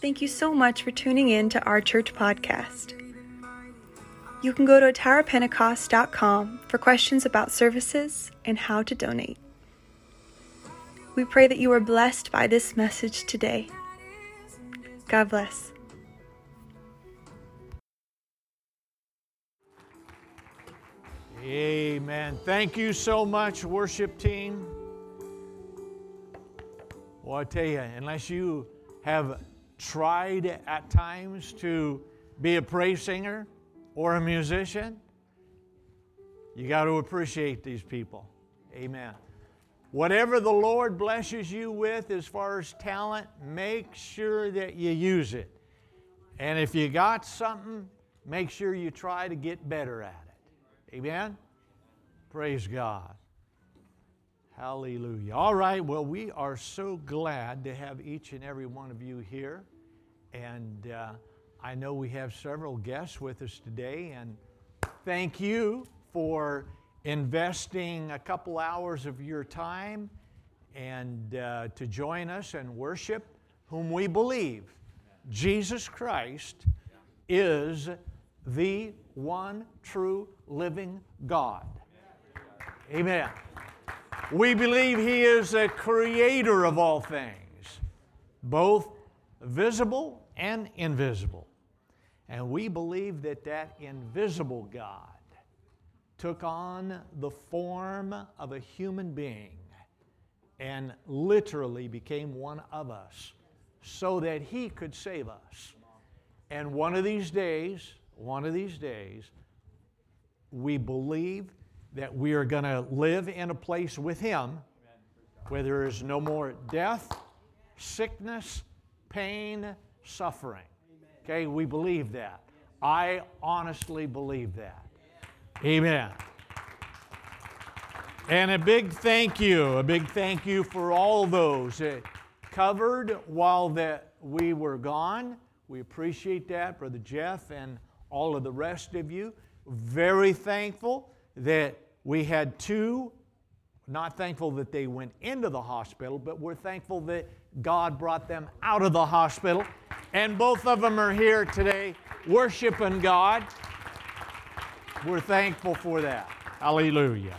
Thank you so much for tuning in to our church podcast. You can go to towerpentecost.com for questions about services and how to donate. We pray that you are blessed by this message today. God bless. Amen. Thank you so much, worship team. Well, I tell you, unless you have tried at times to be a praise singer or a musician, you got to appreciate these people. Amen. Whatever the Lord blesses you with as far as talent, make sure that you use it. And if you got something, make sure you try to get better at it. Amen? Praise God. Hallelujah. All right, well, we are so glad to have each and every one of you here. And uh, I know we have several guests with us today. And thank you for investing a couple hours of your time and uh, to join us and worship whom we believe Jesus Christ is the one true living God. Amen. We believe He is the creator of all things, both visible and invisible. And we believe that that invisible God took on the form of a human being and literally became one of us so that He could save us. And one of these days, one of these days, we believe that we are going to live in a place with Him where there is no more death, sickness, pain, suffering. Okay, we believe that. I honestly believe that. Amen. And a big thank you, a big thank you for all those that covered while that we were gone. We appreciate that, Brother Jeff and all of the rest of you. Very thankful that we had two, not thankful that they went into the hospital, but we're thankful that God brought them out of the hospital. And both of them are here today worshiping God. We're thankful for that. Hallelujah.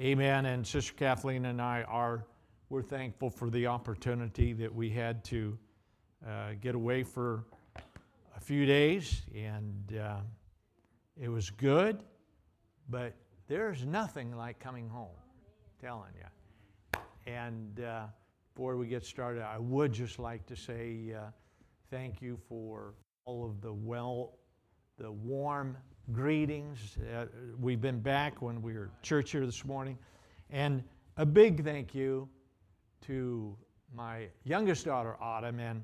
Amen. And Sister Kathleen and I are we're thankful for the opportunity that we had to uh, get away for a few days, and uh, it was good. But there's nothing like coming home, I'm telling you. And uh, before we get started, I would just like to say uh, thank you for all of the well, the warm greetings. Uh, we've been back when we were church here this morning, and a big thank you to my youngest daughter Autumn and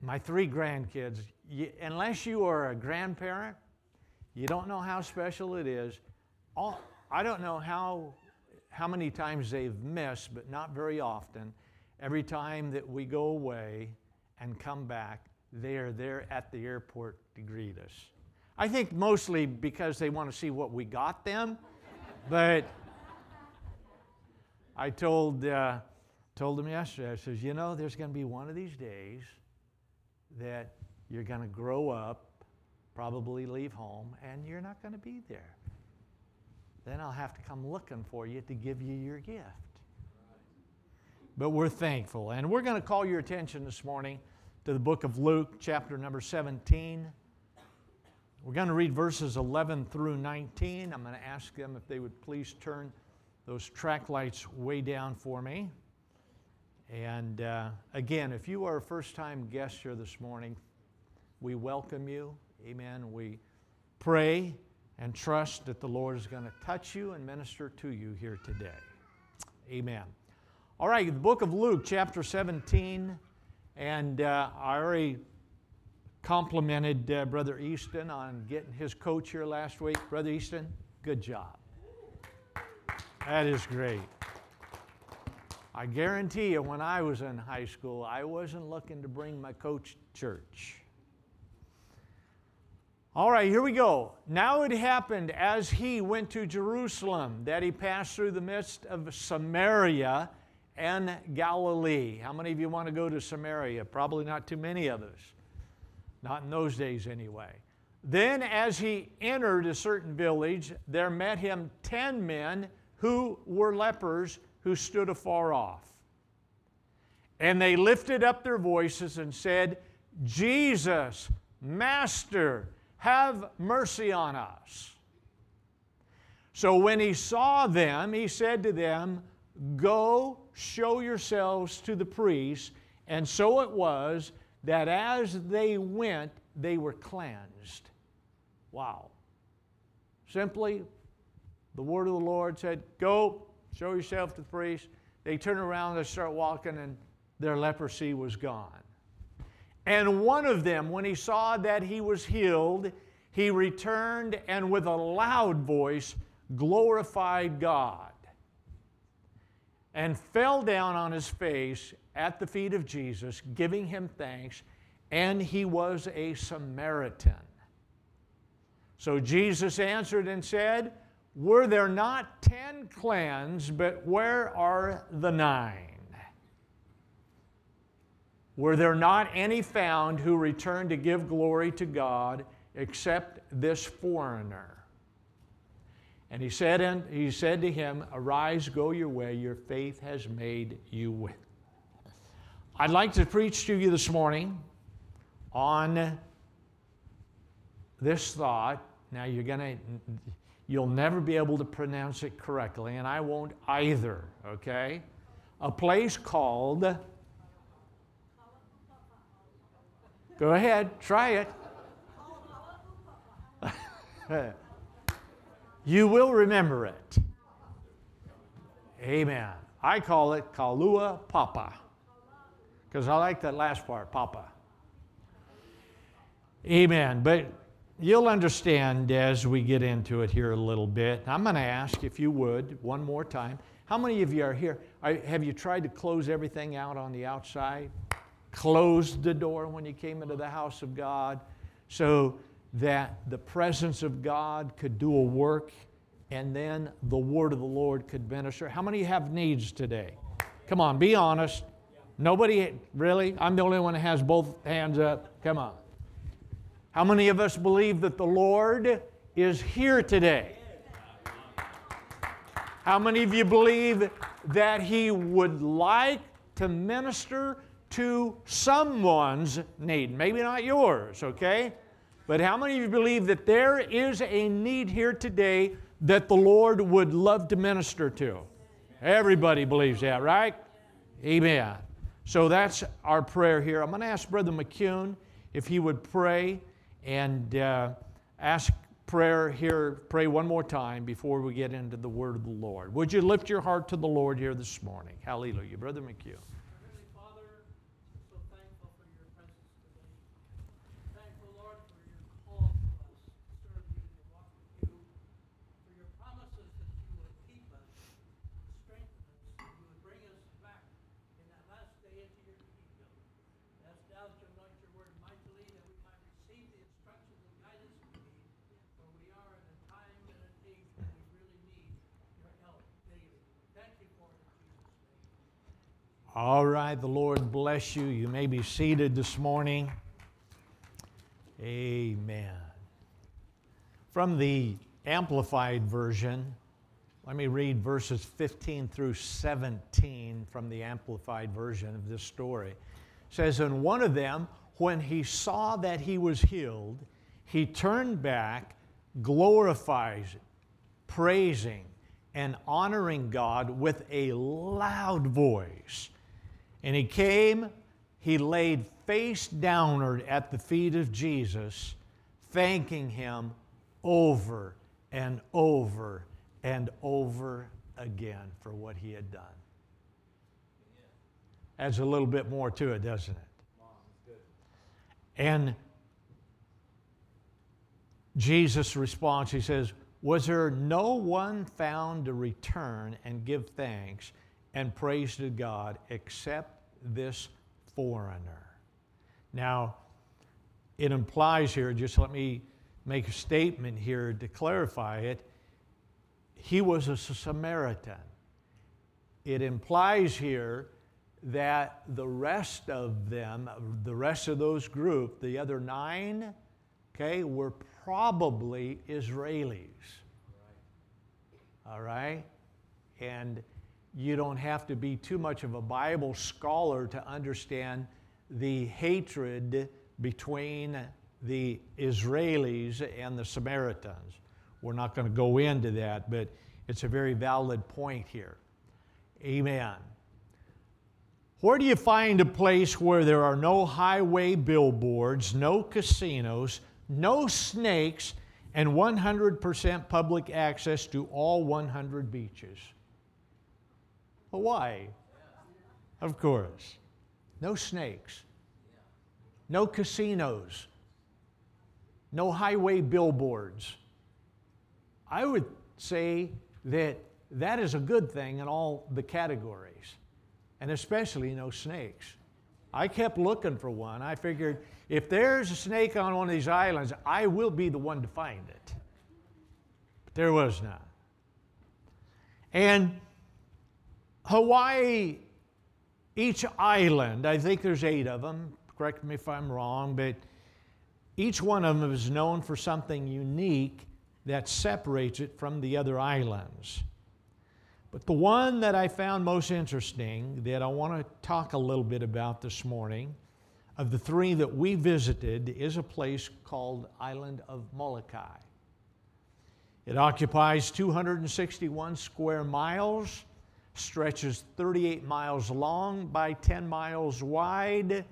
my three grandkids. You, unless you are a grandparent, you don't know how special it is all, I don't know how, how many times they've missed, but not very often. Every time that we go away and come back, they are there at the airport to greet us. I think mostly because they want to see what we got them, but I told, uh, told them yesterday, I says, you know, there's going to be one of these days that you're going to grow up, probably leave home, and you're not going to be there then I'll have to come looking for you to give you your gift. But we're thankful. And we're going to call your attention this morning to the book of Luke, chapter number 17. We're going to read verses 11 through 19. I'm going to ask them if they would please turn those track lights way down for me. And uh, again, if you are a first time guest here this morning, we welcome you. Amen. We pray and trust that the Lord is going to touch you and minister to you here today. Amen. All right, the book of Luke, chapter 17, and uh, I already complimented uh, Brother Easton on getting his coach here last week. Brother Easton, good job. That is great. I guarantee you, when I was in high school, I wasn't looking to bring my coach to church. All right, here we go. Now it happened as he went to Jerusalem that he passed through the midst of Samaria and Galilee. How many of you want to go to Samaria? Probably not too many of us. Not in those days, anyway. Then, as he entered a certain village, there met him ten men who were lepers who stood afar off. And they lifted up their voices and said, Jesus, Master, have mercy on us. So when he saw them, he said to them, Go show yourselves to the priests. And so it was that as they went, they were cleansed. Wow. Simply, the word of the Lord said, Go, show yourself to the priest. They turn around, they start walking, and their leprosy was gone. And one of them, when he saw that he was healed, he returned and with a loud voice glorified God and fell down on his face at the feet of Jesus, giving him thanks, and he was a Samaritan. So Jesus answered and said, Were there not ten clans, but where are the nine? Were there not any found who returned to give glory to God except this foreigner? And he said, and he said to him, Arise, go your way, your faith has made you well. I'd like to preach to you this morning on this thought. Now you're gonna you'll never be able to pronounce it correctly, and I won't either, okay? A place called Go ahead, try it. you will remember it. Amen. I call it Kalua Papa because I like that last part, Papa. Amen. But you'll understand as we get into it here a little bit. I'm going to ask, if you would, one more time. How many of you are here? Have you tried to close everything out on the outside? Closed the door when he came into the house of God so that the presence of God could do a work and then the word of the Lord could minister. How many have needs today? Come on, be honest. Nobody, really? I'm the only one that has both hands up. Come on. How many of us believe that the Lord is here today? How many of you believe that He would like to minister to someone's need. Maybe not yours, okay? But how many of you believe that there is a need here today that the Lord would love to minister to? Everybody believes that, right? Amen. So that's our prayer here. I'm going to ask Brother McCune if he would pray and uh, ask prayer here, pray one more time before we get into the word of the Lord. Would you lift your heart to the Lord here this morning? Hallelujah. Brother McCune. All right, the Lord bless you. You may be seated this morning. Amen. From the Amplified Version, let me read verses 15 through 17 from the Amplified Version of this story. It says, And one of them, when he saw that he was healed, he turned back, glorifies, praising, and honoring God with a loud voice and he came, he laid face downward at the feet of Jesus, thanking him over and over and over again for what he had done. Adds a little bit more to it, doesn't it? And Jesus' response, he says, Was there no one found to return and give thanks and praise to God except this foreigner. Now, it implies here, just let me make a statement here to clarify it. He was a Samaritan. it implies here that the rest of them, the rest of those group, the other nine, okay, were probably Israelis. All right? And you don't have to be too much of a Bible scholar to understand the hatred between the Israelis and the Samaritans. We're not going to go into that, but it's a very valid point here. Amen. Where do you find a place where there are no highway billboards, no casinos, no snakes, and 100% public access to all 100 beaches? Hawaii. Of course. No snakes, no casinos, no highway billboards. I would say that that is a good thing in all the categories, and especially no snakes. I kept looking for one. I figured if there's a snake on one of these islands, I will be the one to find it. But there was none. And Hawaii, each island, I think there's eight of them, correct me if I'm wrong, but each one of them is known for something unique that separates it from the other islands. But the one that I found most interesting that I want to talk a little bit about this morning, of the three that we visited, is a place called Island of Molokai. It occupies 261 square miles, stretches 38 miles long by 10 miles wide.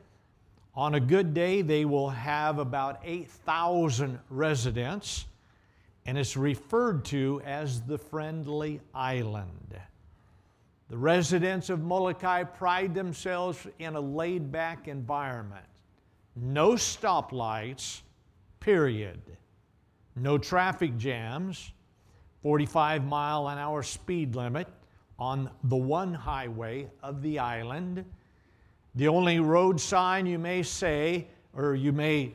On a good day, they will have about 8,000 residents and it's referred to as the Friendly Island. The residents of Molokai pride themselves in a laid back environment. No stoplights, period. No traffic jams, 45 mile an hour speed limit on the one highway of the island. The only road sign you may say, or you may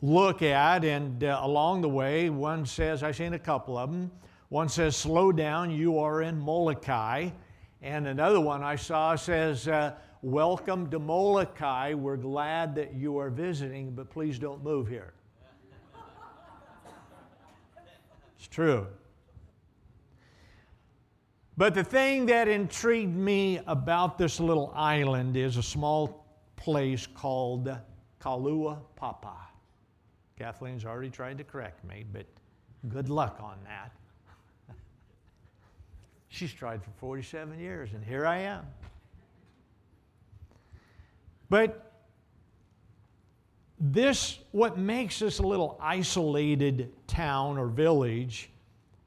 look at, and uh, along the way, one says, I've seen a couple of them. One says, Slow down, you are in Molokai. And another one I saw says, uh, Welcome to Molokai. We're glad that you are visiting, but please don't move here. it's true. But the thing that intrigued me about this little island is a small place called Kalua Papa. Kathleen's already tried to correct me, but good luck on that. She's tried for 47 years, and here I am. But this, what makes this little isolated town or village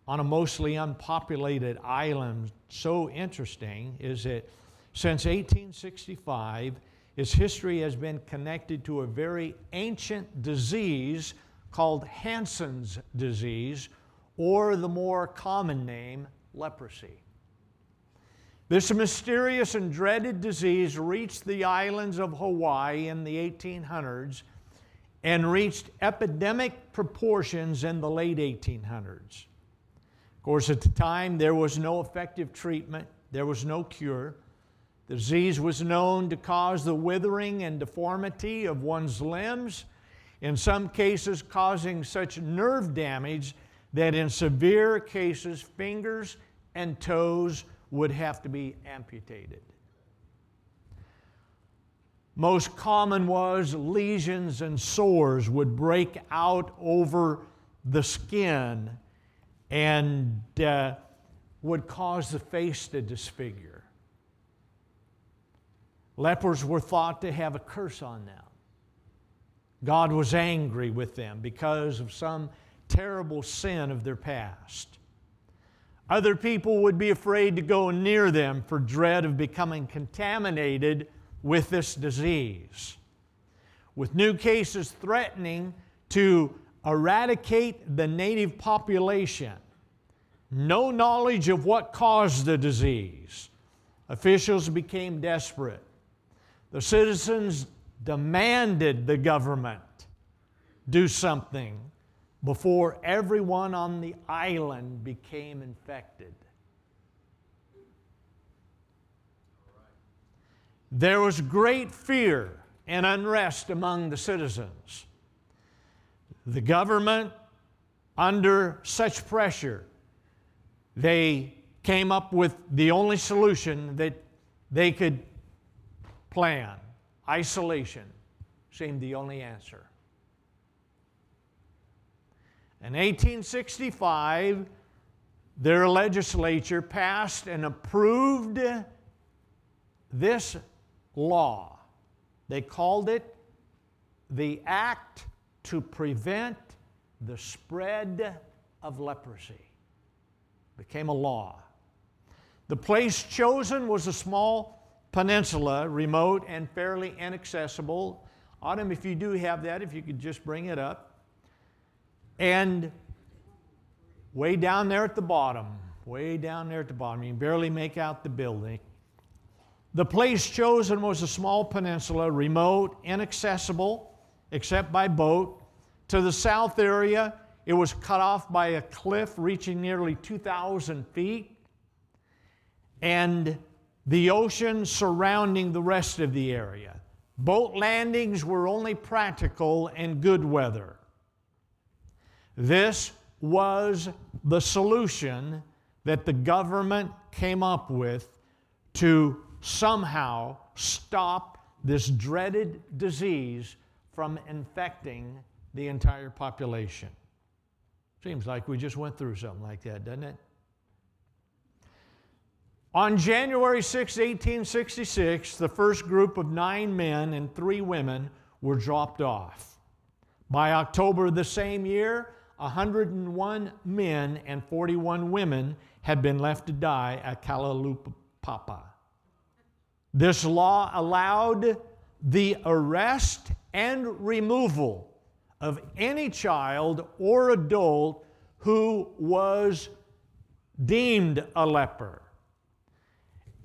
on a mostly unpopulated island so interesting is that since 1865, its history has been connected to a very ancient disease called Hansen's disease, or the more common name, leprosy. This mysterious and dreaded disease reached the islands of Hawaii in the 1800s and reached epidemic proportions in the late 1800s. Of course, at the time, there was no effective treatment, there was no cure. The disease was known to cause the withering and deformity of one's limbs, in some cases, causing such nerve damage that in severe cases, fingers and toes would have to be amputated. Most common was lesions and sores would break out over the skin and uh, would cause the face to disfigure. Lepers were thought to have a curse on them. God was angry with them because of some terrible sin of their past. Other people would be afraid to go near them for dread of becoming contaminated with this disease. With new cases threatening to eradicate the native population, no knowledge of what caused the disease, officials became desperate. The citizens demanded the government do something before everyone on the island became infected. there was great fear and unrest among the citizens. The government, under such pressure, they came up with the only solution that they could plan. Isolation seemed the only answer. In 1865, their legislature passed and approved this law. They called it the Act to Prevent the Spread of Leprosy. Became a law. The place chosen was a small peninsula, remote and fairly inaccessible. Autumn, if you do have that, if you could just bring it up. And way down there at the bottom, way down there at the bottom, you can barely make out the building. The place chosen was a small peninsula, remote, inaccessible, except by boat. To the south area, it was cut off by a cliff reaching nearly 2,000 feet, and the ocean surrounding the rest of the area. Boat landings were only practical in good weather. This was the solution that the government came up with to somehow stop this dreaded disease from infecting the entire population. Seems like we just went through something like that, doesn't it? On January 6, 1866, the first group of nine men and three women were dropped off. By October of the same year, 101 men and 41 women had been left to die at Kalaupapa. This law allowed the arrest and removal of any child or adult who was deemed a leper.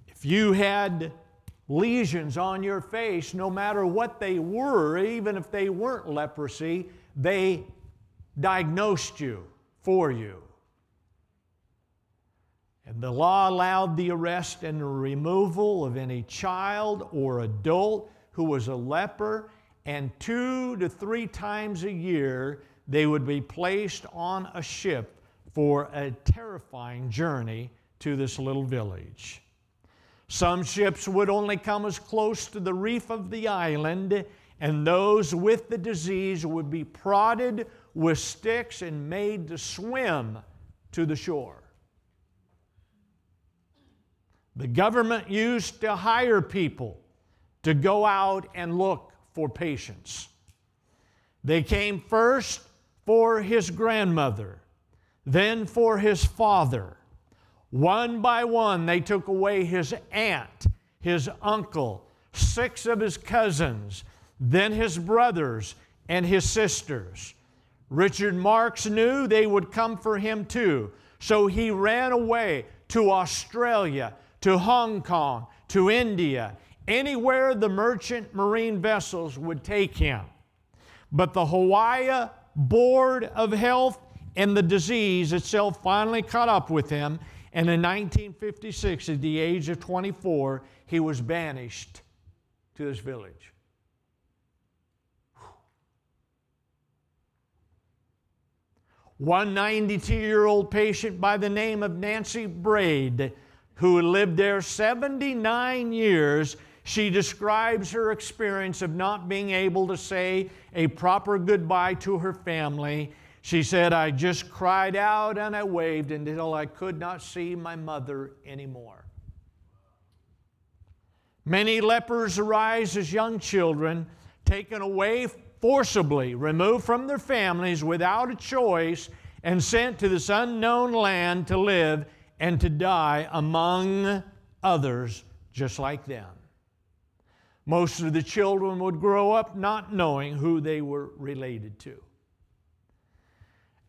If you had lesions on your face, no matter what they were, even if they weren't leprosy, they diagnosed you for you. And the law allowed the arrest and the removal of any child or adult who was a leper, and two to three times a year they would be placed on a ship for a terrifying journey to this little village. Some ships would only come as close to the reef of the island, and those with the disease would be prodded with sticks and made to swim to the shore. The government used to hire people to go out and look for patients. They came first for his grandmother, then for his father. One by one, they took away his aunt, his uncle, six of his cousins, then his brothers and his sisters. Richard Marks knew they would come for him too. So he ran away to Australia, to Hong Kong, to India, anywhere the merchant marine vessels would take him. But the Hawaii Board of Health and the disease itself finally caught up with him. And in 1956, at the age of 24, he was banished to this village. One 92 year old patient by the name of Nancy Braid, who lived there 79 years, she describes her experience of not being able to say a proper goodbye to her family. She said, I just cried out and I waved until I could not see my mother anymore. Many lepers arise as young children, taken away forcibly removed from their families without a choice and sent to this unknown land to live and to die among others just like them. Most of the children would grow up not knowing who they were related to.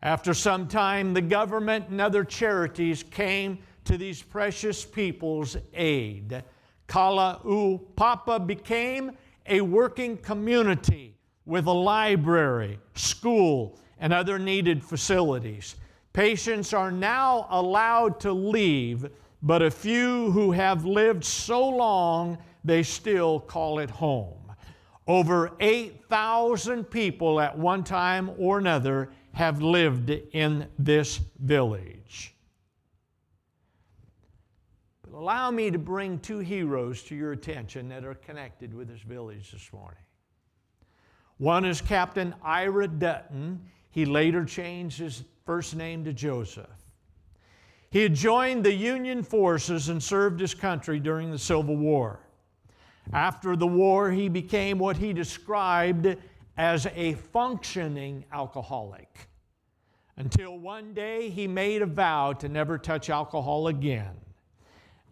After some time, the government and other charities came to these precious people's aid. Kalaupapa became a working community with a library, school, and other needed facilities. Patients are now allowed to leave, but a few who have lived so long they still call it home. Over 8,000 people at one time or another have lived in this village. But allow me to bring two heroes to your attention that are connected with this village this morning. One is Captain Ira Dutton. He later changed his first name to Joseph. He had joined the Union forces and served his country during the Civil War. After the war, he became what he described as a functioning alcoholic until one day he made a vow to never touch alcohol again.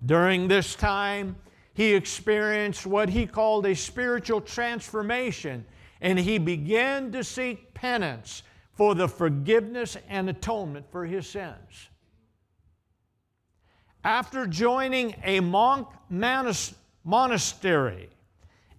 During this time, he experienced what he called a spiritual transformation, and he began to seek penance for the forgiveness and atonement for his sins. After joining a monk monastery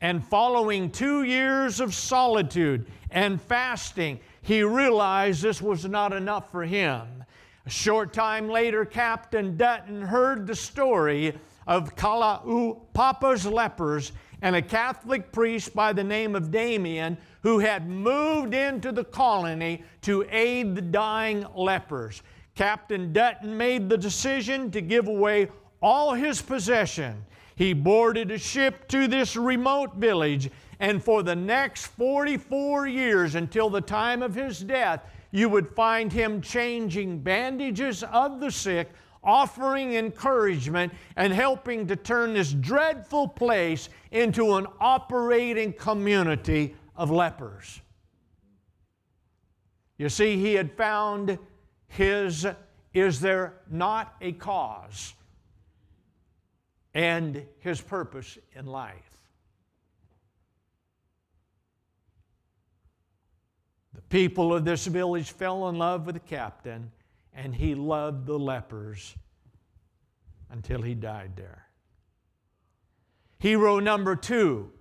and following two years of solitude and fasting, he realized this was not enough for him. A short time later, Captain Dutton heard the story of Kalaupapa lepers and a Catholic priest by the name of Damien who had moved into the colony to aid the dying lepers. Captain Dutton made the decision to give away all his possession. He boarded a ship to this remote village, and for the next 44 years until the time of his death, you would find him changing bandages of the sick, offering encouragement, and helping to turn this dreadful place into an operating community of lepers. You see, he had found his is there not a cause and his purpose in life. The people of this village fell in love with the captain, and he loved the lepers until he died there. Hero number two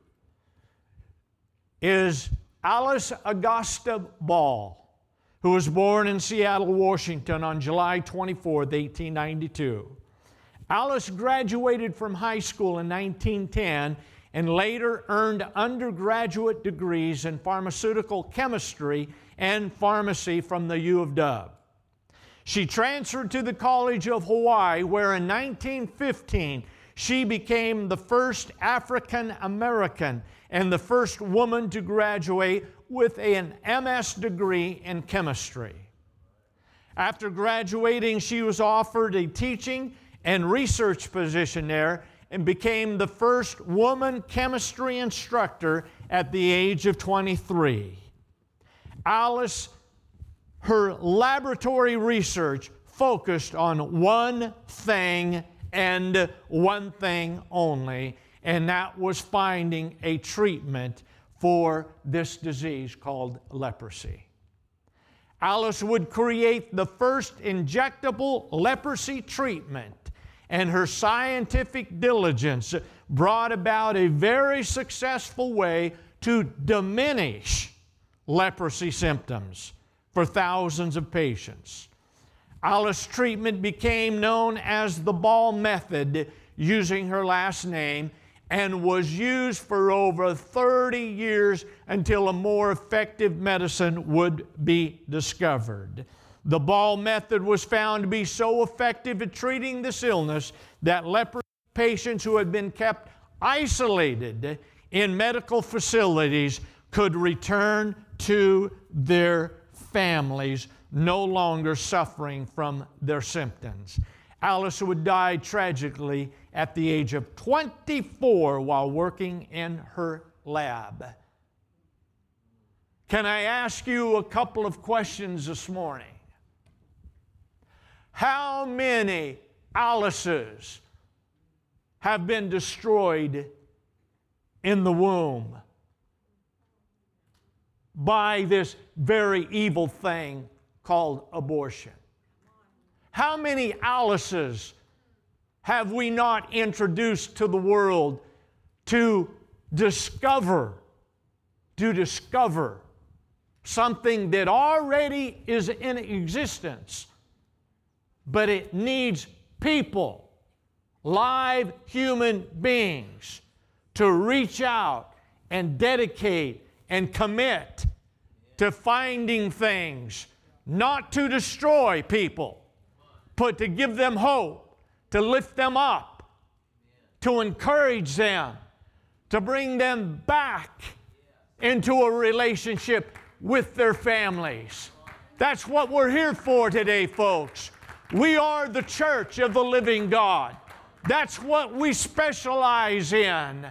is Alice Augusta Ball, who was born in Seattle, Washington on July 24, 1892. Alice graduated from high school in 1910 and later earned undergraduate degrees in pharmaceutical chemistry and pharmacy from the U of W. She transferred to the College of Hawaii, where in 1915 she became the first African American and the first woman to graduate with an MS degree in chemistry. After graduating, she was offered a teaching and research position there and became the first woman chemistry instructor at the age of 23. Alice, her laboratory research focused on one thing and one thing only, and that was finding a treatment for this disease called leprosy. Alice would create the first injectable leprosy treatment and her scientific diligence brought about a very successful way to diminish leprosy symptoms for thousands of patients. Alice's treatment became known as the Ball Method, using her last name, and was used for over 30 years until a more effective medicine would be discovered. The Ball method was found to be so effective at treating this illness that leprosy patients who had been kept isolated in medical facilities could return to their families, no longer suffering from their symptoms. Alice would die tragically at the age of 24 while working in her lab. Can I ask you a couple of questions this morning? How many Alice's have been destroyed in the womb by this very evil thing called abortion? How many Alice's have we not introduced to the world to discover, to discover something that already is in existence but it needs people, live human beings, to reach out and dedicate and commit to finding things, not to destroy people, but to give them hope, to lift them up, to encourage them, to bring them back into a relationship with their families. That's what we're here for today, folks. We are the church of the living God. That's what we specialize in.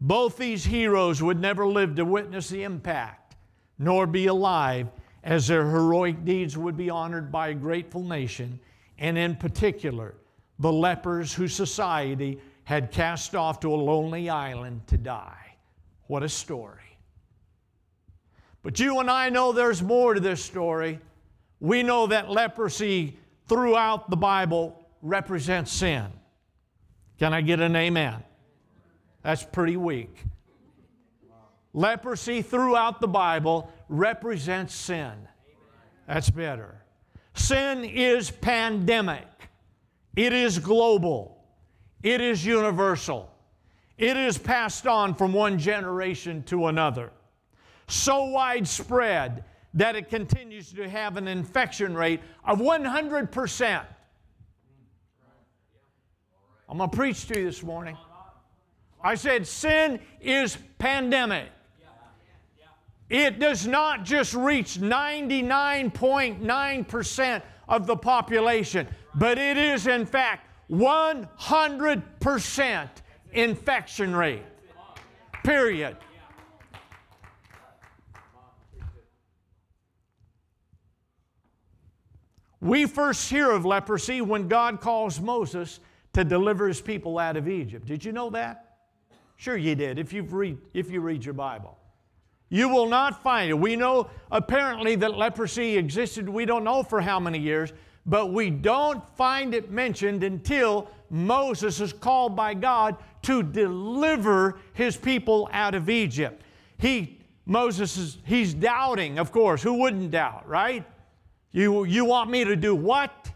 Both these heroes would never live to witness the impact, nor be alive, as their heroic deeds would be honored by a grateful nation, and in particular, the lepers whose society had cast off to a lonely island to die. What a story. But you and I know there's more to this story. We know that leprosy throughout the Bible represents sin. Can I get an amen? That's pretty weak. Leprosy throughout the Bible represents sin. That's better. Sin is pandemic, it is global, it is universal, it is passed on from one generation to another. So widespread that it continues to have an infection rate of 100%. I'm going to preach to you this morning. I said, sin is pandemic. It does not just reach 99.9% of the population, but it is, in fact, 100% infection rate. Period. We first hear of leprosy when God calls Moses to deliver his people out of Egypt. Did you know that? Sure, you did, if, you read, if you read your Bible. You will not find it. We know apparently that leprosy existed, we don't know for how many years, but we don't find it mentioned until Moses is called by God to deliver his people out of Egypt. He, Moses is, he's doubting, of course. Who wouldn't doubt, right? You, you want me to do what?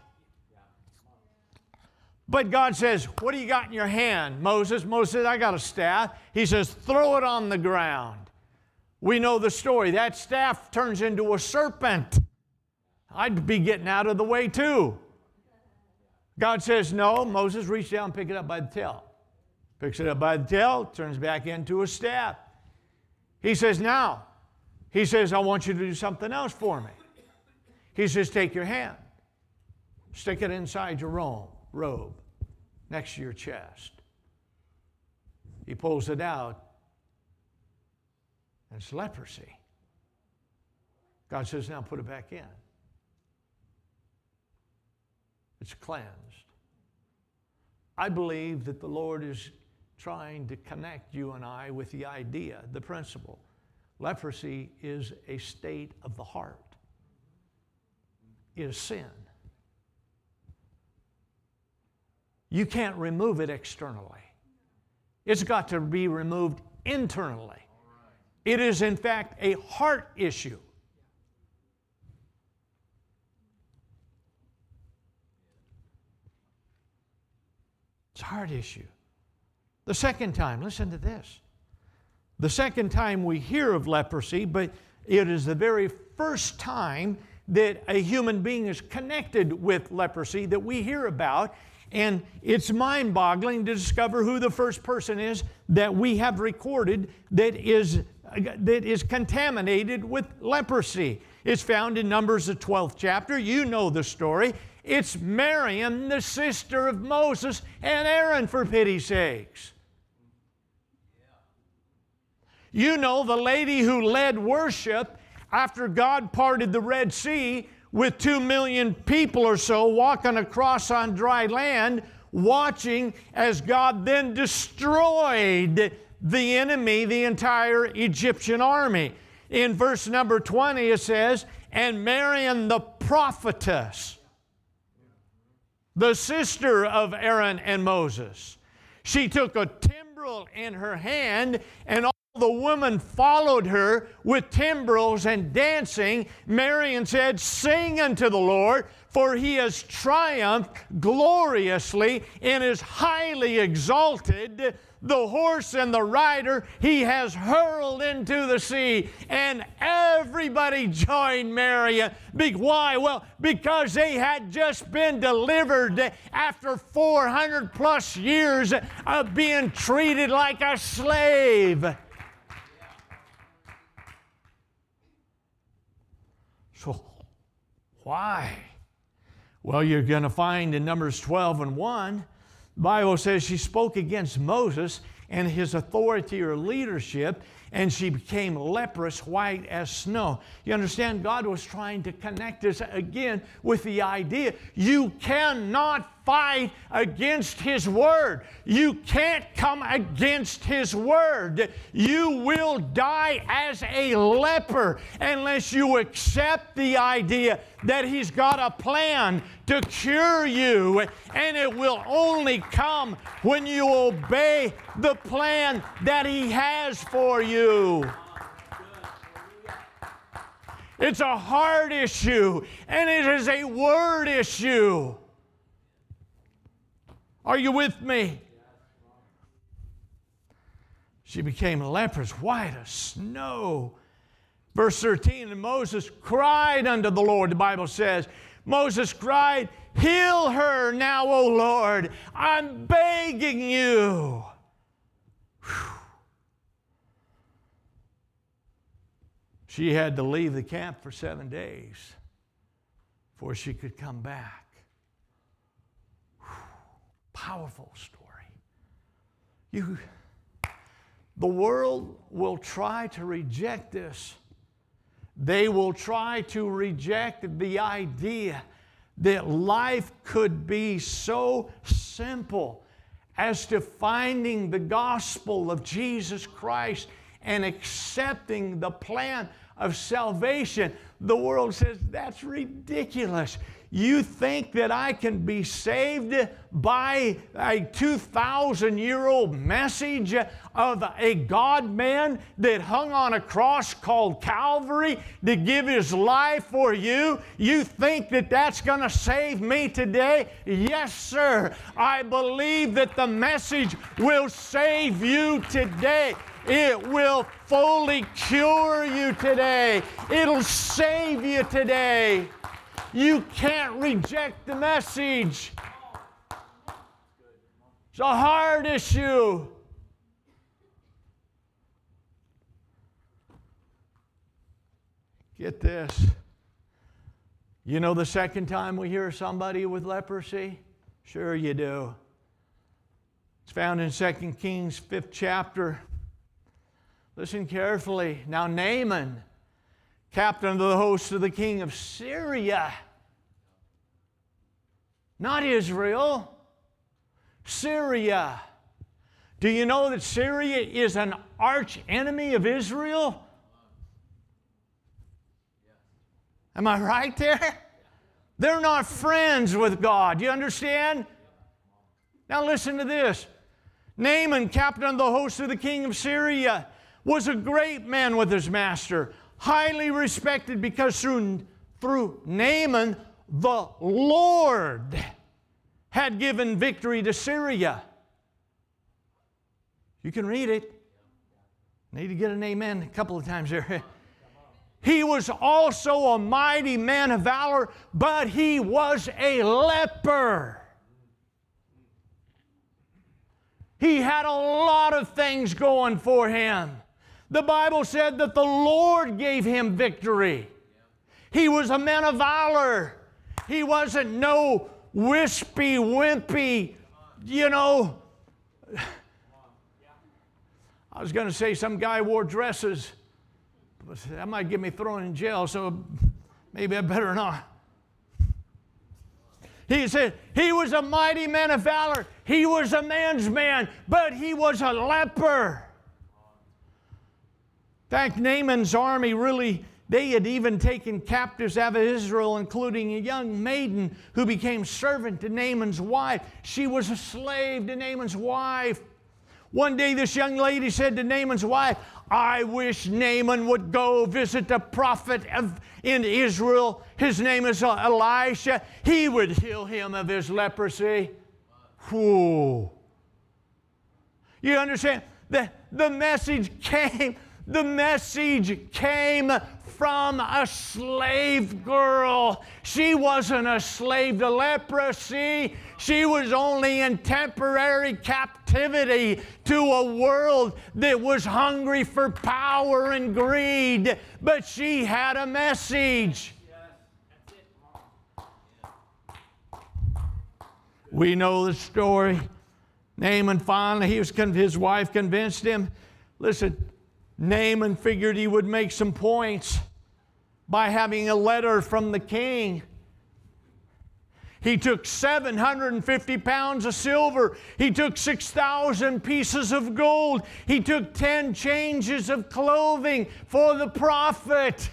But God says, What do you got in your hand, Moses? Moses says, I got a staff. He says, Throw it on the ground. We know the story. That staff turns into a serpent. I'd be getting out of the way too. God says, No. Moses reach down, and pick it up by the tail. Picks it up by the tail, turns back into a staff. He says, Now, he says, I want you to do something else for me. He says, Take your hand, stick it inside your robe next to your chest. He pulls it out, and it's leprosy. God says, now put it back in. It's cleansed. I believe that the Lord is trying to connect you and I with the idea, the principle. Leprosy is a state of the heart, is sin. You can't remove it externally. It's got to be removed internally. It is, in fact, a heart issue. It's a heart issue. The second time, listen to this. The second time we hear of leprosy, but it is the very first time that a human being is connected with leprosy that we hear about and it's mind boggling to discover who the first person is that we have recorded that is, that is contaminated with leprosy. It's found in Numbers, the 12th chapter. You know the story. It's Miriam, the sister of Moses and Aaron, for pity's sakes. You know the lady who led worship after God parted the Red Sea with two million people or so walking across on dry land, watching as God then destroyed the enemy, the entire Egyptian army. In verse number 20, it says, And Miriam the prophetess, the sister of Aaron and Moses, she took a timbrel in her hand, and the woman followed her with timbrels and dancing, Marian said, Sing unto the Lord, for he has triumphed gloriously and is highly exalted. The horse and the rider he has hurled into the sea. And everybody joined Marian. Why? Well, because they had just been delivered after 400 plus years of being treated like a slave. Why? Well, you're going to find in Numbers 12 and 1, the Bible says she spoke against Moses and his authority or leadership, and she became leprous, white as snow. You understand? God was trying to connect us again with the idea you cannot fight against His Word. You can't come against His Word. You will die as a leper unless you accept the idea that He's got a plan to cure you, and it will only come when you obey the plan that He has for you. It's a heart issue, and it is a word issue. Are you with me? She became leprous, white as snow. Verse 13, and Moses cried unto the Lord, the Bible says. Moses cried, Heal her now, O Lord. I'm begging you. Whew. She had to leave the camp for seven days before she could come back powerful story. You, the world will try to reject this. They will try to reject the idea that life could be so simple as to finding the gospel of Jesus Christ and accepting the plan of salvation. The world says that's ridiculous. You think that I can be saved by a 2,000 year old message of a God man that hung on a cross called Calvary to give his life for you? You think that that's going to save me today? Yes, sir. I believe that the message will save you today. It will fully cure you today. It'll save you today. You can't reject the message. It's a hard issue. Get this. You know the second time we hear somebody with leprosy? Sure, you do. It's found in 2 Kings, 5th chapter. Listen carefully. Now, Naaman, captain of the host of the king of Syria, not Israel, Syria. Do you know that Syria is an arch enemy of Israel? Am I right there? They're not friends with God. You understand? Now listen to this. Naaman, captain of the host of the king of Syria, was a great man with his master, highly respected because through, through Naaman, the Lord had given victory to Syria. You can read it. Need to get an amen a couple of times there. He was also a mighty man of valor, but he was a leper. He had a lot of things going for him. The Bible said that the Lord gave him victory. He was a man of valor. He wasn't no wispy, wimpy, you know. I was going to say some guy wore dresses, but that might get me thrown in jail, so maybe I better not. He said, He was a mighty man of valor. He was a man's man, but he was a leper. In fact, Naaman's army really, they had even taken captives out of Israel, including a young maiden who became servant to Naaman's wife. She was a slave to Naaman's wife. One day, this young lady said to Naaman's wife, I wish Naaman would go visit the prophet of, in Israel. His name is Elisha. He would heal him of his leprosy. Whoa. You understand? The, the message came. The message came from a slave girl. She wasn't a slave to leprosy. She was only in temporary captivity to a world that was hungry for power and greed. But she had a message. We know the story. Naaman finally, he was, his wife convinced him. Listen, Naaman figured he would make some points by having a letter from the king. He took 750 pounds of silver. He took 6,000 pieces of gold. He took 10 changes of clothing for the prophet.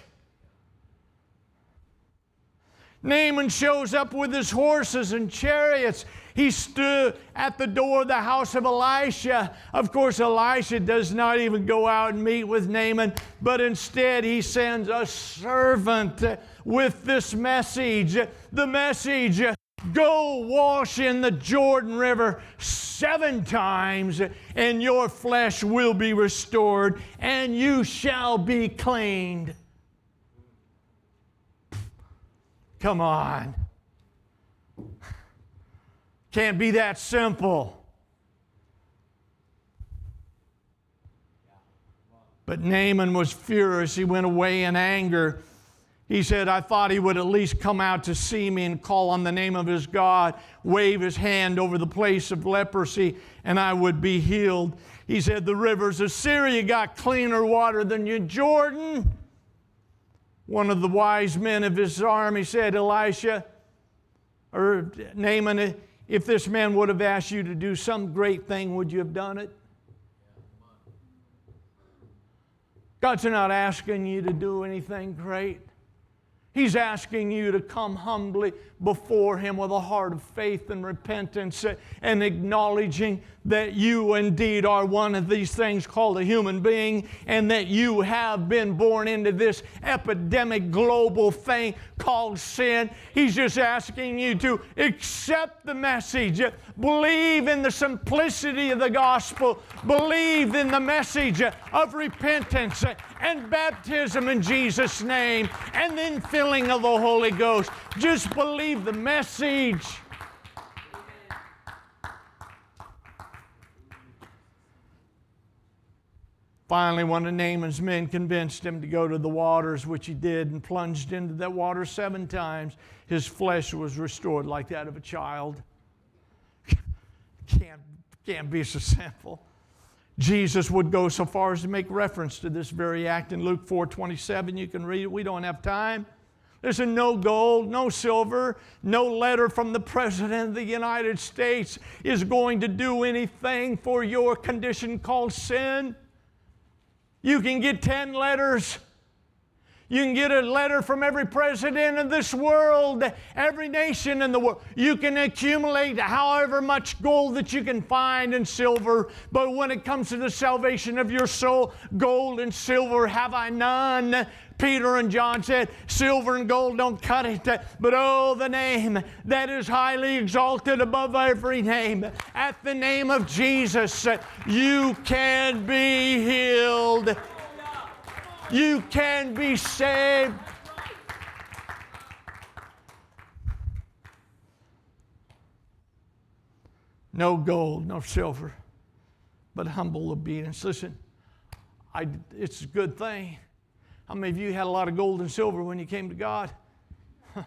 Naaman shows up with his horses and chariots. He stood at the door of the house of Elisha. Of course, Elisha does not even go out and meet with Naaman, but instead he sends a servant with this message. The message Go wash in the Jordan River seven times, and your flesh will be restored, and you shall be cleaned. Come on. Can't be that simple. But Naaman was furious. He went away in anger. He said, I thought he would at least come out to see me and call on the name of his God, wave his hand over the place of leprosy, and I would be healed. He said, The rivers of Syria got cleaner water than you, Jordan. One of the wise men of his army said, Elisha, or Naaman, if this man would have asked you to do some great thing, would you have done it? God's not asking you to do anything great. He's asking you to come humbly before Him with a heart of faith and repentance and acknowledging that you indeed are one of these things called a human being and that you have been born into this epidemic global thing called sin. He's just asking you to accept the message, believe in the simplicity of the gospel, believe in the message of repentance and baptism in Jesus' name, and then filling of the Holy Ghost. Just believe the message. Finally, one of Naaman's men convinced him to go to the waters, which he did, and plunged into that water seven times. His flesh was restored like that of a child. can't, can't be so simple. Jesus would go so far as to make reference to this very act in Luke 4 27. You can read it. We don't have time. There's a no gold, no silver, no letter from the President of the United States is going to do anything for your condition called sin. You can get 10 letters. You can get a letter from every president of this world, every nation in the world. You can accumulate however much gold that you can find and silver, but when it comes to the salvation of your soul, gold and silver have I none. Peter and John said, Silver and gold don't cut it, but oh, the name that is highly exalted above every name. At the name of Jesus, you can be healed. You can be saved. No gold, no silver, but humble obedience. Listen, I, it's a good thing how many of you had a lot of gold and silver when you came to God?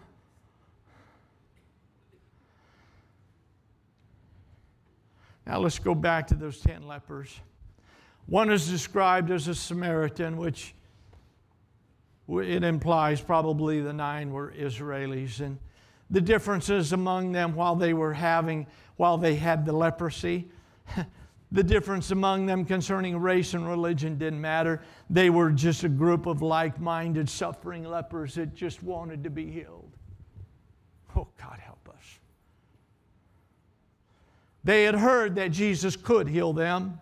now let's go back to those 10 lepers. One is described as a Samaritan, which it implies probably the nine were Israelis. And the differences among them while they were having, while they had the leprosy, The difference among them concerning race and religion didn't matter. They were just a group of like minded, suffering lepers that just wanted to be healed. Oh, God, help us. They had heard that Jesus could heal them.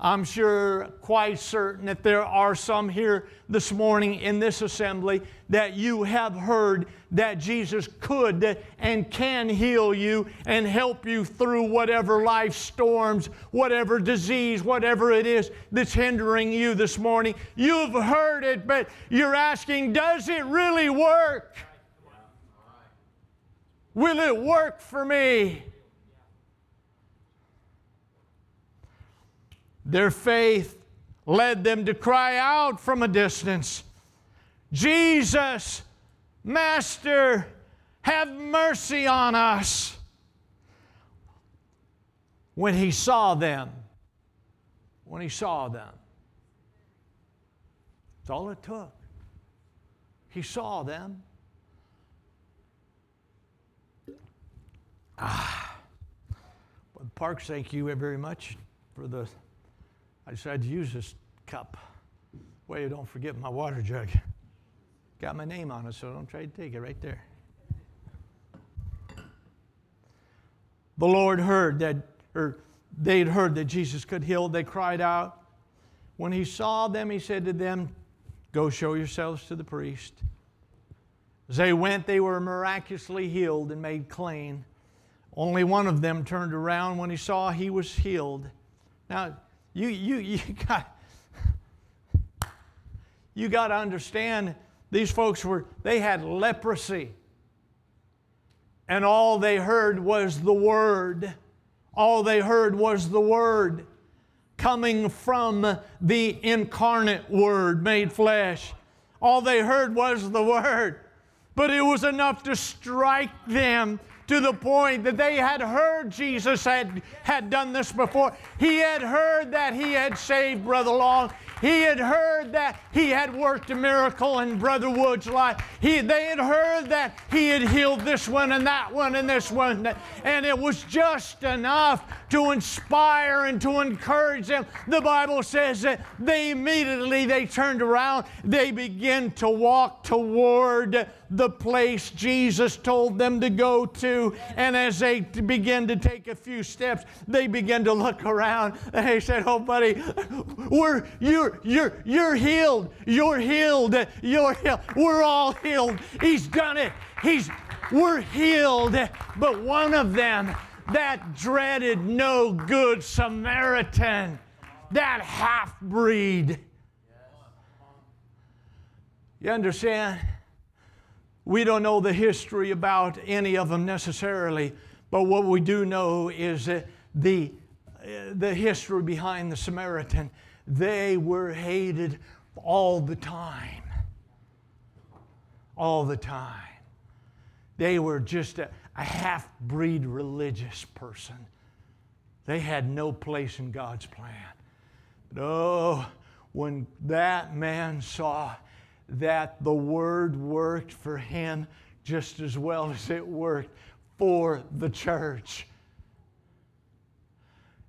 I'm sure, quite certain that there are some here this morning in this assembly that you have heard that Jesus could and can heal you and help you through whatever life storms, whatever disease, whatever it is that's hindering you this morning. You've heard it, but you're asking, does it really work? Will it work for me? Their faith led them to cry out from a distance Jesus, Master, have mercy on us. When he saw them, when he saw them, that's all it took. He saw them. Ah. Parks, thank you very much for the I decided to use this cup. Way you don't forget my water jug. Got my name on it, so don't try to take it right there. The Lord heard that, or they'd heard that Jesus could heal. They cried out. When he saw them, he said to them, Go show yourselves to the priest. As they went, they were miraculously healed and made clean. Only one of them turned around when he saw he was healed. Now, you, you, you got, you got to understand these folks were, they had leprosy. And all they heard was the word. All they heard was the word coming from the incarnate word made flesh. All they heard was the word. But it was enough to strike them to the point that they had heard Jesus had, had done this before. He had heard that he had saved Brother Long. He had heard that he had worked a miracle in Brother Wood's life. He, they had heard that he had healed this one and that one and this one. And it was just enough to inspire and to encourage them. The Bible says that they immediately they turned around. They began to walk toward the place Jesus told them to go to. And as they begin to take a few steps, they begin to look around and they said, Oh, buddy, we're, you're, you're, you're healed. You're healed. You're healed. We're all healed. He's done it. He's, we're healed. But one of them, that dreaded no good Samaritan, that half breed, you understand? We don't know the history about any of them necessarily, but what we do know is that the, uh, the history behind the Samaritan. They were hated all the time. All the time. They were just a, a half breed religious person. They had no place in God's plan. But oh, when that man saw that the word worked for him just as well as it worked for the church.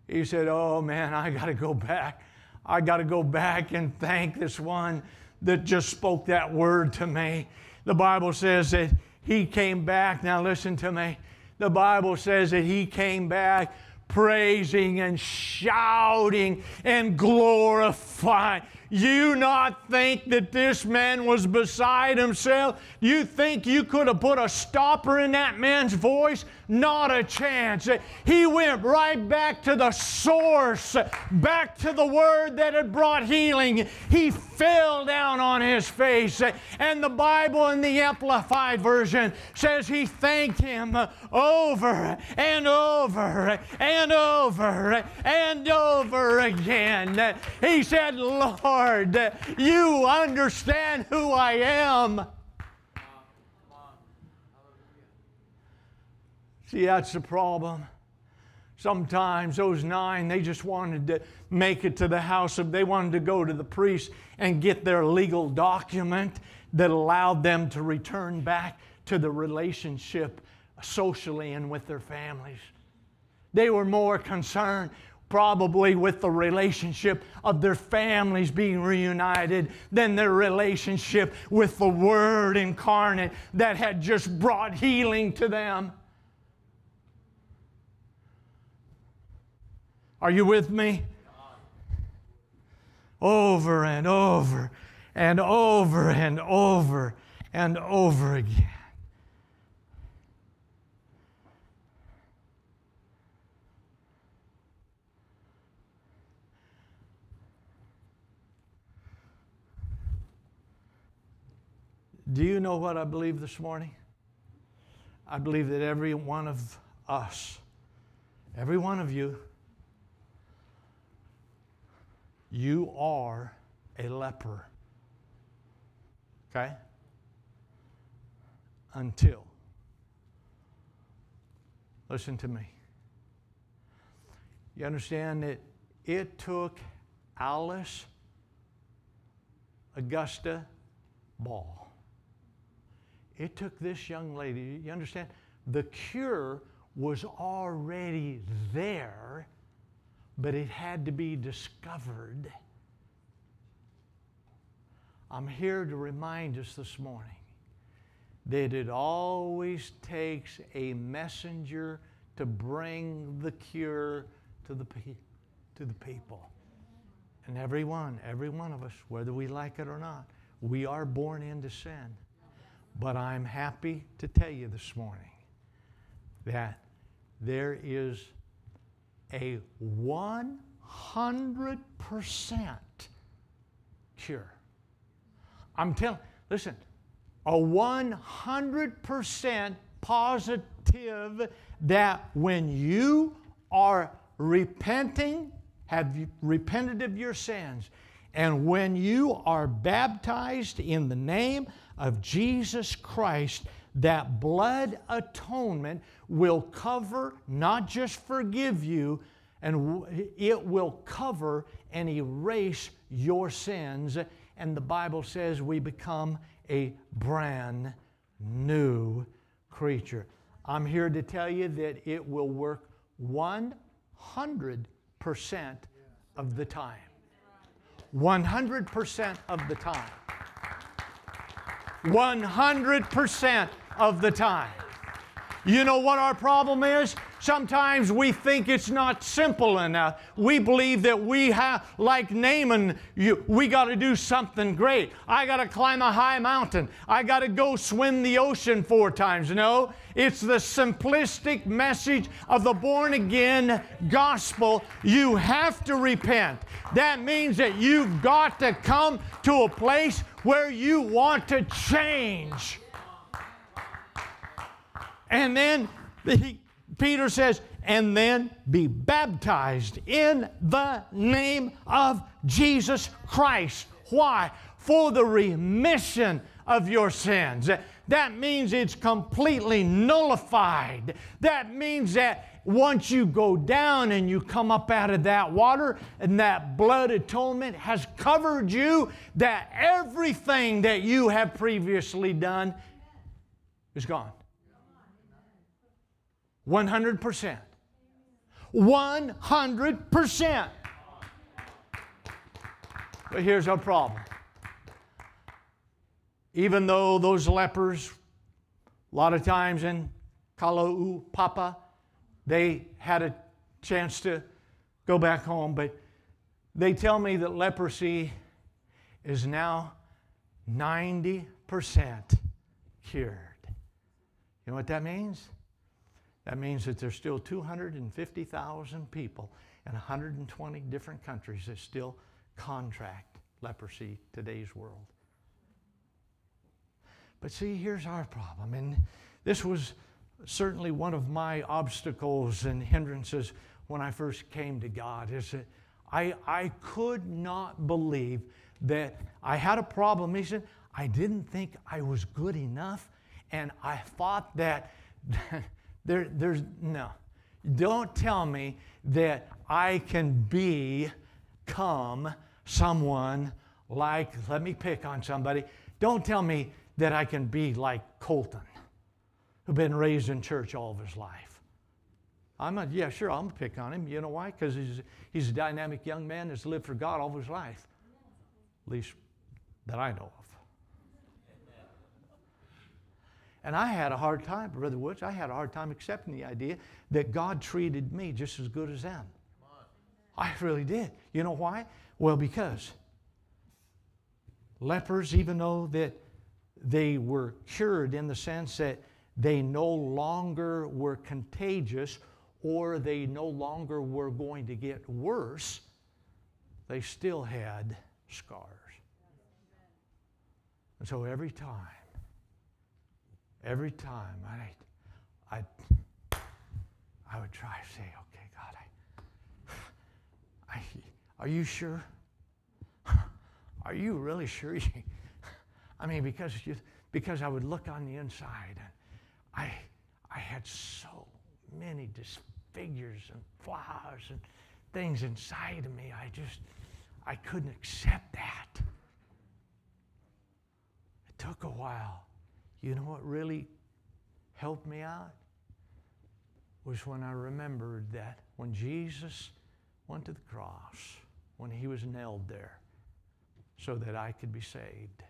He said, Oh man, I got to go back. I got to go back and thank this one that just spoke that word to me. The Bible says that he came back. Now, listen to me. The Bible says that he came back praising and shouting and glorifying. You not think that this man was beside himself? You think you could have put a stopper in that man's voice? Not a chance. He went right back to the source, back to the word that had brought healing. He fell down on his face. And the Bible in the Amplified Version says he thanked him over and over and over and over again. He said, Lord, Lord, you understand who I am. See, that's the problem. Sometimes those nine, they just wanted to make it to the house of, they wanted to go to the priest and get their legal document that allowed them to return back to the relationship socially and with their families. They were more concerned probably with the relationship of their families being reunited than their relationship with the Word incarnate that had just brought healing to them. Are you with me? over and over and over and over and over again. Do you know what I believe this morning? I believe that every one of us, every one of you, you are a leper. Okay? Until. Listen to me. You understand that it took Alice Augusta Ball it took this young lady, you understand? The cure was already there, but it had to be discovered. I'm here to remind us this morning that it always takes a messenger to bring the cure to the, to the people. And everyone, every one of us, whether we like it or not, we are born into sin. But I'm happy to tell you this morning that there is a 100% cure. I'm telling, listen, a 100% positive that when you are repenting, have repented of your sins, and when you are baptized in the name of Jesus Christ, that blood atonement will cover, not just forgive you, and it will cover and erase your sins. And the Bible says we become a brand new creature. I'm here to tell you that it will work 100% of the time. 100% of the time. 100% of the time. You know what our problem is? Sometimes we think it's not simple enough. We believe that we have, like Naaman, you, we got to do something great. I got to climb a high mountain. I got to go swim the ocean four times. No, it's the simplistic message of the born again gospel. You have to repent. That means that you've got to come to a place where you want to change. And then he, Peter says, and then be baptized in the name of Jesus Christ. Why? For the remission of your sins. That means it's completely nullified. That means that once you go down and you come up out of that water and that blood atonement has covered you, that everything that you have previously done is gone. 100%. 100%. But here's our problem. Even though those lepers, a lot of times in Kalaupapa, they had a chance to go back home, but they tell me that leprosy is now 90% cured. You know what that means? That means that there's still 250,000 people in 120 different countries that still contract leprosy today's world. But see, here's our problem. And this was certainly one of my obstacles and hindrances when I first came to God is that I, I could not believe that I had a problem. He said, I didn't think I was good enough. And I thought that There, there's no. Don't tell me that I can become someone like, let me pick on somebody. Don't tell me that I can be like Colton, who's been raised in church all of his life. I'm a, yeah, sure, I'm gonna pick on him. You know why? Because he's, he's a dynamic young man that's lived for God all of his life, at least that I know of. And I had a hard time, Brother Woods, I had a hard time accepting the idea that God treated me just as good as them. I really did. You know why? Well, because lepers, even though that they were cured in the sense that they no longer were contagious or they no longer were going to get worse, they still had scars. And so every time, every time I, I, I would try to say, okay, God, I, I, are you sure? Are you really sure? I mean, because you, because I would look on the inside and I, I had so many disfigures and flaws and things inside of me. I just, I couldn't accept that. It took a while. You know what really helped me out? Was when I remembered that when Jesus went to the cross, when he was nailed there, so that I could be saved.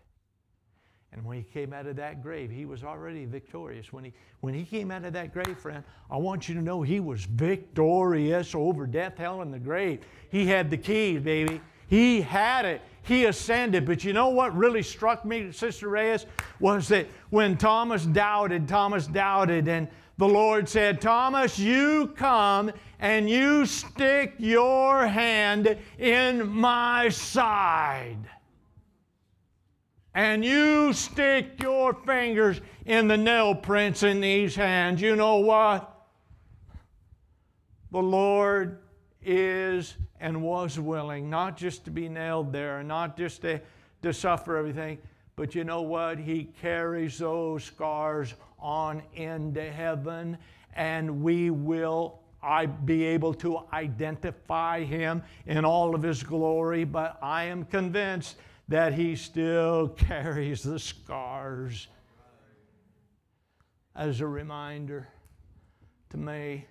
And when he came out of that grave, he was already victorious. When he, when he came out of that grave, friend, I want you to know he was victorious over death, hell, and the grave. He had the keys, baby. He had it. He ascended. But you know what really struck me, Sister Reyes, was that when Thomas doubted, Thomas doubted, and the Lord said, Thomas, you come and you stick your hand in my side and you stick your fingers in the nail prints in these hands, you know what? The Lord is and was willing not just to be nailed there, not just to, to suffer everything, but you know what? He carries those scars on into heaven, and we will I be able to identify him in all of his glory, but I am convinced that he still carries the scars as a reminder to me,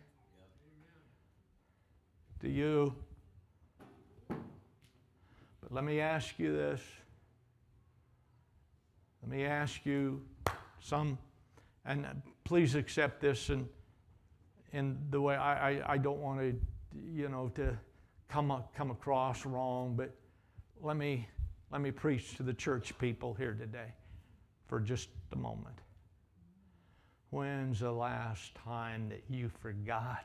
to you. But let me ask you this. Let me ask you some, and please accept this in, in the way I, I, I don't want to, you know, to come, come across wrong, but let me let me preach to the church people here today for just a moment. When's the last time that you forgot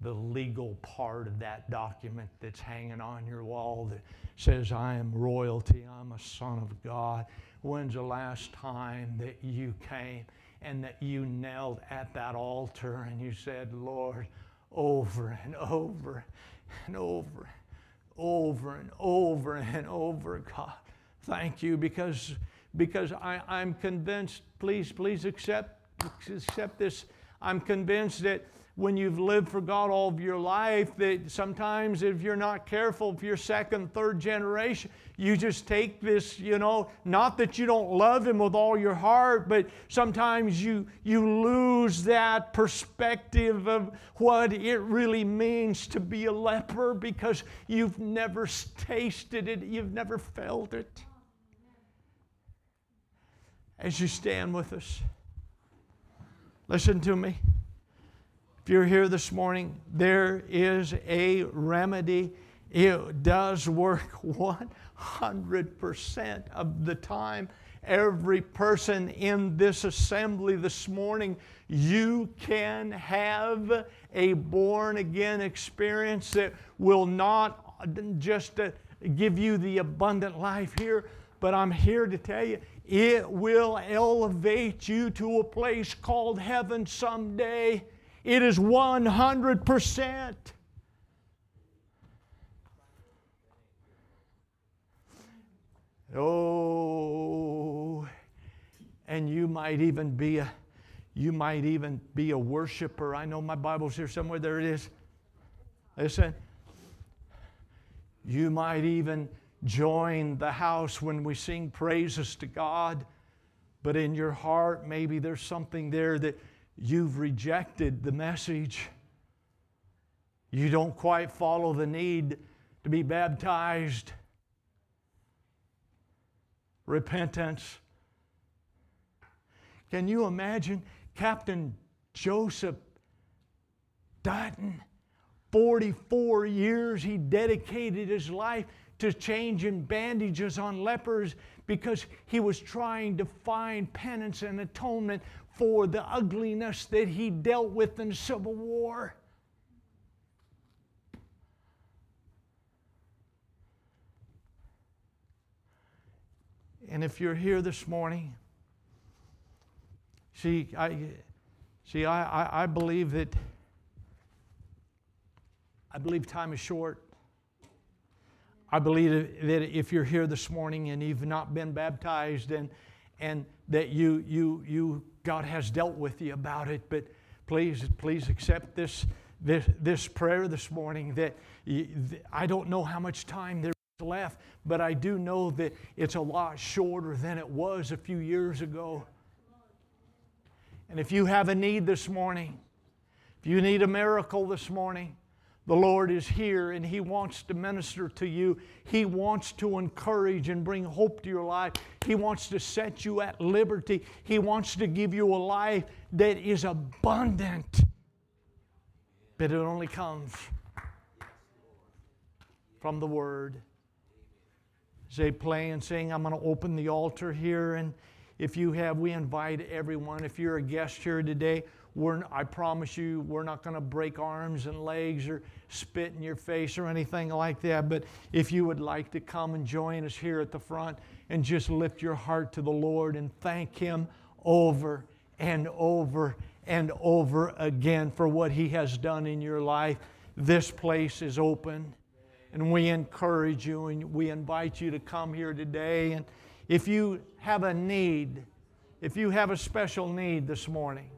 the legal part of that document that's hanging on your wall that says, I am royalty, I'm a son of God? When's the last time that you came and that you knelt at that altar and you said, Lord, over and over and over, over and over and over, God, Thank you because, because I, I'm convinced, please, please accept, accept this. I'm convinced that when you've lived for God all of your life, that sometimes if you're not careful, if you're second, third generation, you just take this, you know, not that you don't love Him with all your heart, but sometimes you, you lose that perspective of what it really means to be a leper because you've never tasted it, you've never felt it as you stand with us. Listen to me. If you're here this morning, there is a remedy. It does work 100% of the time. Every person in this assembly this morning, you can have a born again experience that will not just uh, give you the abundant life here, but I'm here to tell you it will elevate you to a place called heaven someday. It is 100%. Oh, and you might even be a you might even be a worshiper. I know my Bible's here somewhere. There it is. Listen. You might even join the house when we sing praises to God, but in your heart, maybe there's something there that you've rejected the message. You don't quite follow the need to be baptized. Repentance. Can you imagine Captain Joseph Dutton 44 years he dedicated his life to changing bandages on lepers because he was trying to find penance and atonement for the ugliness that he dealt with in the Civil War. And if you're here this morning, see, I, see, I, I, I believe that I believe time is short. I believe that if you're here this morning and you've not been baptized and, and that you, you, you, God has dealt with you about it, but please, please accept this, this, this prayer this morning that I don't know how much time there is left, but I do know that it's a lot shorter than it was a few years ago. And if you have a need this morning, if you need a miracle this morning, the Lord is here and He wants to minister to you. He wants to encourage and bring hope to your life. He wants to set you at liberty. He wants to give you a life that is abundant. But it only comes from the Word. As they play and sing, I'm going to open the altar here. And if you have, we invite everyone. If you're a guest here today, we're, I promise you, we're not going to break arms and legs or spit in your face or anything like that. But if you would like to come and join us here at the front and just lift your heart to the Lord and thank Him over and over and over again for what He has done in your life, this place is open. And we encourage you and we invite you to come here today. And if you have a need, if you have a special need this morning,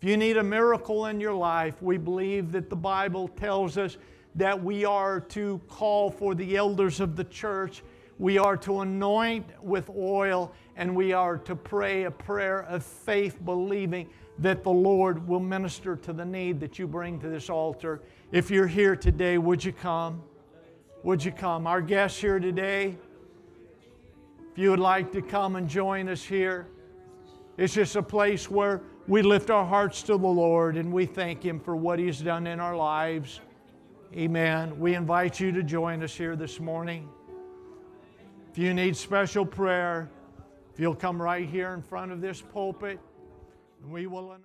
if you need a miracle in your life, we believe that the Bible tells us that we are to call for the elders of the church, we are to anoint with oil, and we are to pray a prayer of faith, believing that the Lord will minister to the need that you bring to this altar. If you're here today, would you come? Would you come? Our guests here today, if you would like to come and join us here, it's just a place where we lift our hearts to the Lord and we thank Him for what He's done in our lives. Amen. We invite you to join us here this morning. If you need special prayer, if you'll come right here in front of this pulpit, and we will.